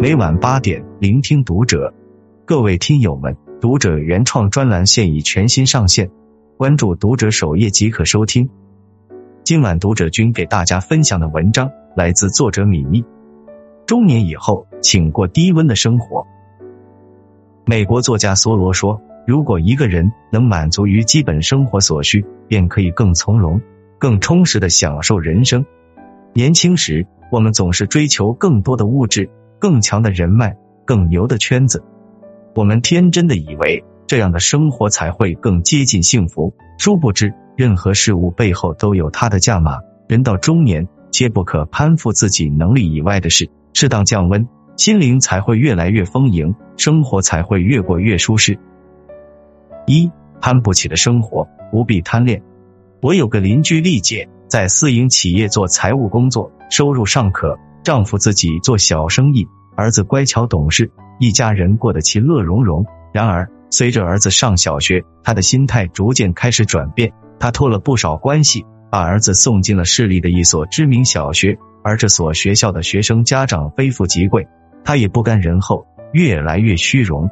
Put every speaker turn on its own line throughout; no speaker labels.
每晚八点，聆听读者。各位听友们，读者原创专栏现已全新上线，关注读者首页即可收听。今晚读者君给大家分享的文章来自作者米粒。中年以后，请过低温的生活。美国作家梭罗说：“如果一个人能满足于基本生活所需，便可以更从容、更充实的享受人生。”年轻时，我们总是追求更多的物质。更强的人脉，更牛的圈子，我们天真的以为这样的生活才会更接近幸福。殊不知，任何事物背后都有它的价码。人到中年，皆不可攀附自己能力以外的事，适当降温，心灵才会越来越丰盈，生活才会越过越舒适。一攀不起的生活，不必贪恋。我有个邻居丽姐，在私营企业做财务工作，收入尚可。丈夫自己做小生意，儿子乖巧懂事，一家人过得其乐融融。然而，随着儿子上小学，他的心态逐渐开始转变。他托了不少关系，把儿子送进了市里的一所知名小学，而这所学校的学生家长非富即贵，他也不甘人后，越来越虚荣。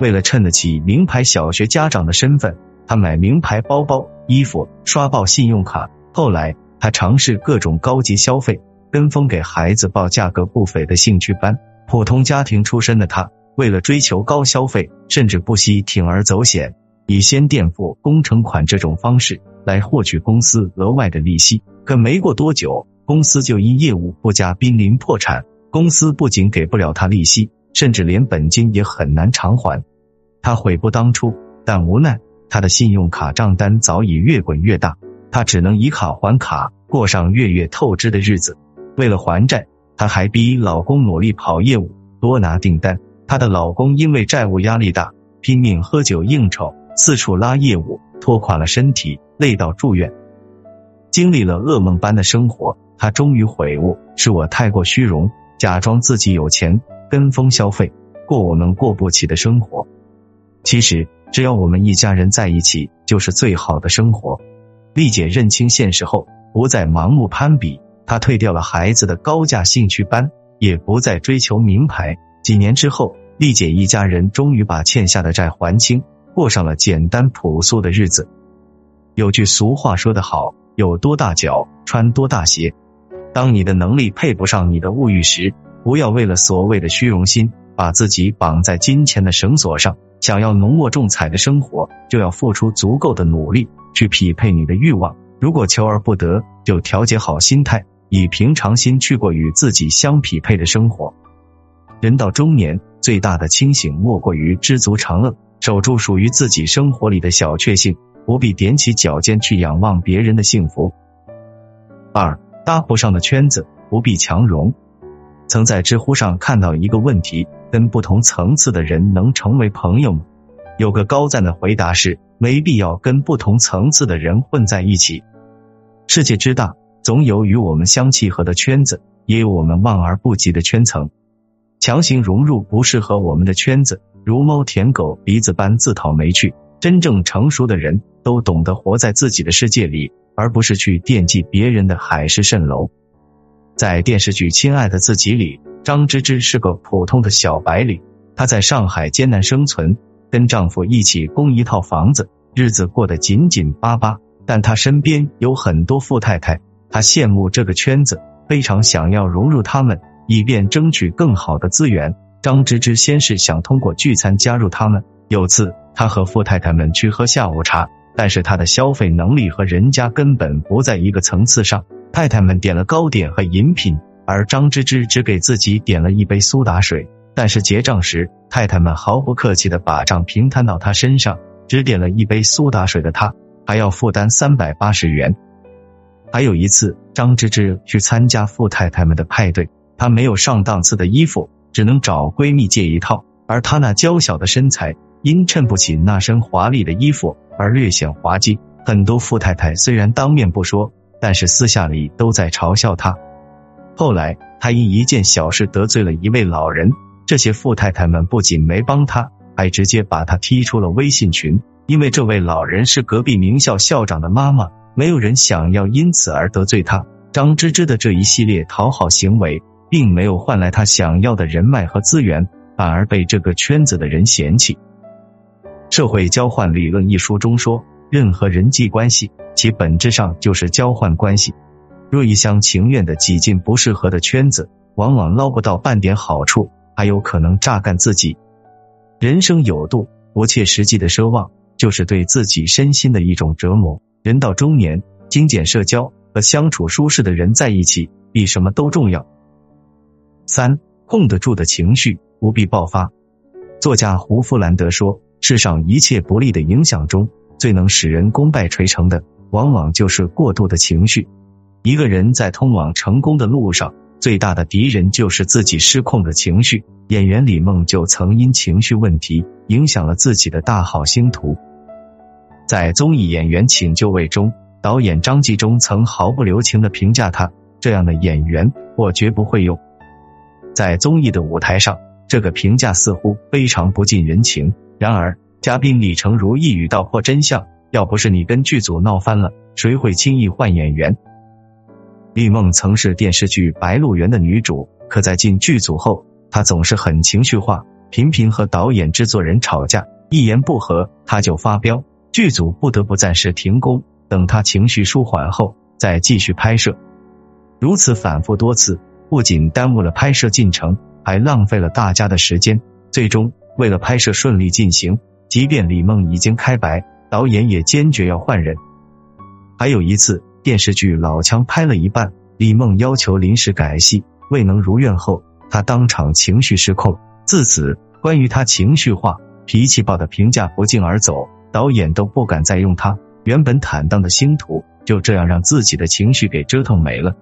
为了衬得起名牌小学家长的身份，他买名牌包包、衣服，刷爆信用卡。后来，他尝试各种高级消费。跟风给孩子报价格不菲的兴趣班，普通家庭出身的他，为了追求高消费，甚至不惜铤而走险，以先垫付工程款这种方式来获取公司额外的利息。可没过多久，公司就因业务不佳濒临破产。公司不仅给不了他利息，甚至连本金也很难偿还。他悔不当初，但无奈他的信用卡账单早已越滚越大，他只能以卡还卡，过上月月透支的日子。为了还债，她还逼老公努力跑业务，多拿订单。她的老公因为债务压力大，拼命喝酒应酬，四处拉业务，拖垮了身体，累到住院。经历了噩梦般的生活，她终于悔悟：是我太过虚荣，假装自己有钱，跟风消费，过我们过不起的生活。其实，只要我们一家人在一起，就是最好的生活。丽姐认清现实后，不再盲目攀比。他退掉了孩子的高价兴趣班，也不再追求名牌。几年之后，丽姐一家人终于把欠下的债还清，过上了简单朴素的日子。有句俗话说得好：“有多大脚穿多大鞋。”当你的能力配不上你的物欲时，不要为了所谓的虚荣心，把自己绑在金钱的绳索上。想要浓墨重彩的生活，就要付出足够的努力去匹配你的欲望。如果求而不得，就调节好心态。以平常心去过与自己相匹配的生活。人到中年，最大的清醒莫过于知足常乐，守住属于自己生活里的小确幸，不必踮起脚尖去仰望别人的幸福。二搭不上的圈子，不必强融。曾在知乎上看到一个问题：跟不同层次的人能成为朋友吗？有个高赞的回答是：没必要跟不同层次的人混在一起。世界之大。总有与我们相契合的圈子，也有我们望而不及的圈层。强行融入不适合我们的圈子，如猫舔狗鼻子般自讨没趣。真正成熟的人都懂得活在自己的世界里，而不是去惦记别人的海市蜃楼。在电视剧《亲爱的自己》里，张芝芝是个普通的小白领，她在上海艰难生存，跟丈夫一起供一套房子，日子过得紧紧巴巴。但她身边有很多富太太。他羡慕这个圈子，非常想要融入他们，以便争取更好的资源。张芝芝先是想通过聚餐加入他们。有次，他和富太太们去喝下午茶，但是他的消费能力和人家根本不在一个层次上。太太们点了糕点和饮品，而张芝芝只给自己点了一杯苏打水。但是结账时，太太们毫不客气的把账平摊到他身上，只点了一杯苏打水的他，还要负担三百八十元。还有一次，张芝芝去参加富太太们的派对，她没有上档次的衣服，只能找闺蜜借一套。而她那娇小的身材，因衬不起那身华丽的衣服而略显滑稽。很多富太太虽然当面不说，但是私下里都在嘲笑她。后来，她因一件小事得罪了一位老人，这些富太太们不仅没帮她，还直接把她踢出了微信群，因为这位老人是隔壁名校校长的妈妈。没有人想要因此而得罪他。张芝芝的这一系列讨好行为，并没有换来他想要的人脉和资源，反而被这个圈子的人嫌弃。《社会交换理论》一书中说，任何人际关系，其本质上就是交换关系。若一厢情愿的挤进不适合的圈子，往往捞不到半点好处，还有可能榨干自己。人生有度，不切实际的奢望，就是对自己身心的一种折磨。人到中年，精简社交，和相处舒适的人在一起，比什么都重要。三控得住的情绪不必爆发。作家胡夫兰德说：“世上一切不利的影响中，最能使人功败垂成的，往往就是过度的情绪。一个人在通往成功的路上，最大的敌人就是自己失控的情绪。演员李梦就曾因情绪问题影响了自己的大好星途。在综艺演员请就位中，导演张纪中曾毫不留情的评价他：这样的演员，我绝不会用。”在综艺的舞台上，这个评价似乎非常不近人情。然而，嘉宾李成儒一语道破真相：要不是你跟剧组闹翻了，谁会轻易换演员？丽梦曾是电视剧《白鹿原》的女主，可在进剧组后，她总是很情绪化，频频和导演、制作人吵架，一言不合她就发飙，剧组不得不暂时停工，等他情绪舒缓后再继续拍摄。如此反复多次。不仅耽误了拍摄进程，还浪费了大家的时间。最终，为了拍摄顺利进行，即便李梦已经开白，导演也坚决要换人。还有一次，电视剧《老枪》拍了一半，李梦要求临时改戏，未能如愿后，他当场情绪失控。自此，关于他情绪化、脾气暴的评价不胫而走，导演都不敢再用他。原本坦荡的星途，就这样让自己的情绪给折腾没了。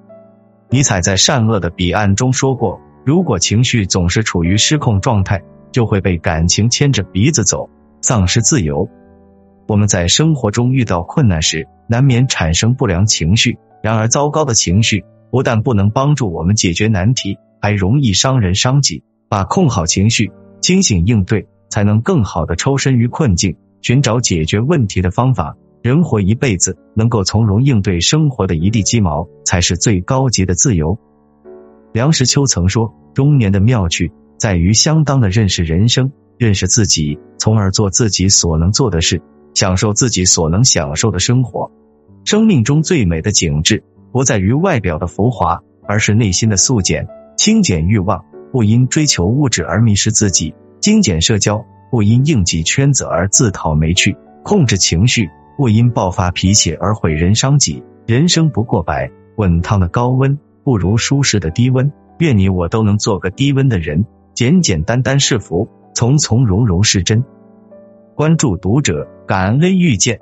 尼采在《善恶的彼岸》中说过：“如果情绪总是处于失控状态，就会被感情牵着鼻子走，丧失自由。”我们在生活中遇到困难时，难免产生不良情绪。然而，糟糕的情绪不但不能帮助我们解决难题，还容易伤人伤己。把控好情绪，清醒应对，才能更好的抽身于困境，寻找解决问题的方法。人活一辈子，能够从容应对生活的一地鸡毛，才是最高级的自由。梁实秋曾说：“中年的妙趣在于相当的认识人生，认识自己，从而做自己所能做的事，享受自己所能享受的生活。生命中最美的景致，不在于外表的浮华，而是内心的素简。清减欲望，不因追求物质而迷失自己；精简社交，不因应急圈子而自讨没趣；控制情绪。”不因爆发脾气而毁人伤己。人生不过百，滚烫的高温不如舒适的低温。愿你我都能做个低温的人，简简单单是福，从从容容是真。关注读者，感恩遇见。